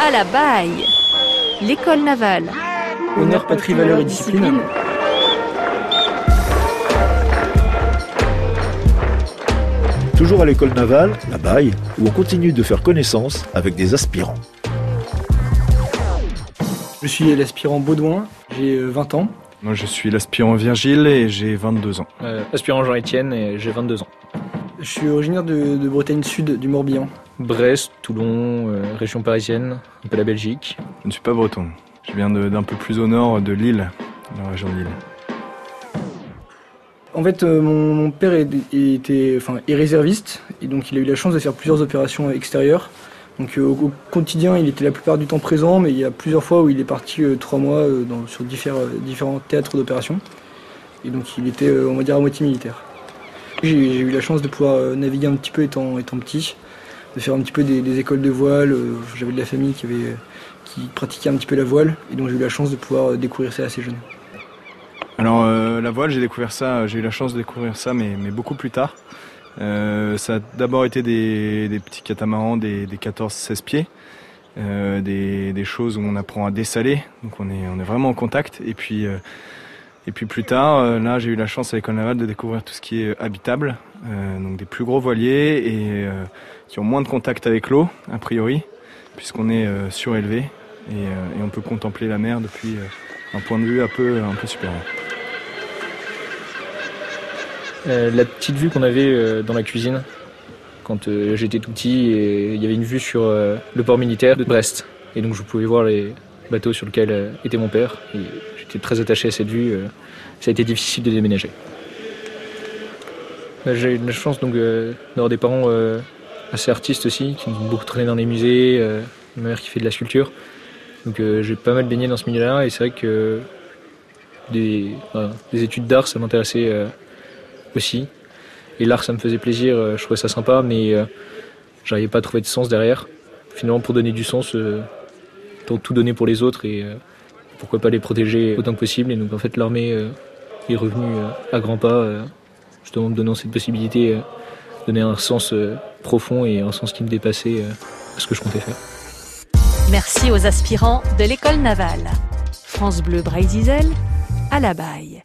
À la baille L'école navale. Honneur, patrie, valeur et discipline. Toujours à l'école navale, la Baille, où on continue de faire connaissance avec des aspirants. Je suis l'aspirant Baudouin, j'ai 20 ans. Moi, je suis l'aspirant Virgile et j'ai 22 ans. Euh, aspirant Jean-Étienne et j'ai 22 ans. Je suis originaire de, de Bretagne Sud, du Morbihan. Brest, Toulon, euh, région parisienne, un peu la Belgique. Je ne suis pas breton. Je viens d'un peu plus au nord de Lille, de la région de Lille. En fait, euh, mon, mon père est, était, enfin, est réserviste et donc il a eu la chance de faire plusieurs opérations extérieures. Donc euh, au, au quotidien, il était la plupart du temps présent, mais il y a plusieurs fois où il est parti euh, trois mois euh, dans- sur différents, différents théâtres d'opération. Et donc il était, on va dire, à moitié militaire. J'ai eu la chance de pouvoir euh, naviguer un petit peu étant, étant petit, de faire un petit peu des, écoles de voile. euh, J'avais de la famille qui, avait, qui pratiquait un petit peu la voile, et donc j'ai eu la chance de pouvoir euh, découvrir ça assez jeune. Alors, la voile, j'ai découvert ça, j'ai eu la chance de découvrir ça, mais, mais beaucoup plus tard. Ça a d'abord été des, petits catamarans, des, des 14-16 pieds, des, des choses où on apprend à dessaler, donc on est, on est vraiment en contact. Et puis, et puis plus tard, euh, là, j'ai eu la chance l'école navale de découvrir tout ce qui est habitable, euh, donc des plus gros voiliers et euh, qui ont moins de contact avec l'eau, a priori, puisqu'on est euh, surélevé et, euh, on peut contempler la mer depuis euh, un point de vue un peu, un peu supérieur. Euh, la petite vue qu'on avait euh, dans la cuisine quand euh, j'étais tout petit, et il y avait une vue sur euh, le port militaire de Brest. Et donc je pouvais voir les bateaux sur lesquels euh, était mon père. J'étais très attaché à cette vue. euh, ça a été difficile de déménager. Euh, J'ai eu la chance euh, d'avoir des parents assez artistes aussi, qui nous ont beaucoup traîné dans les musées, ma mère qui fait de la sculpture. Donc j'ai pas mal baigné dans ce milieu-là et c'est vrai que des, des études d'art ça m'intéressait aussi. Et l'art, ça me faisait plaisir, je trouvais ça sympa, mais j'arrivais pas à trouver de sens derrière. Finalement, pour donner du sens, tout donner pour les autres et euh, pourquoi pas les protéger autant que possible. Et donc, en fait, l'armée euh, est revenue euh, à grands pas, justement, me donnant cette possibilité, donner un sens profond et un sens qui me dépassait à ce que je comptais faire. Merci aux aspirants de l'école navale. France Bleu Braille-Zizel, à la baille.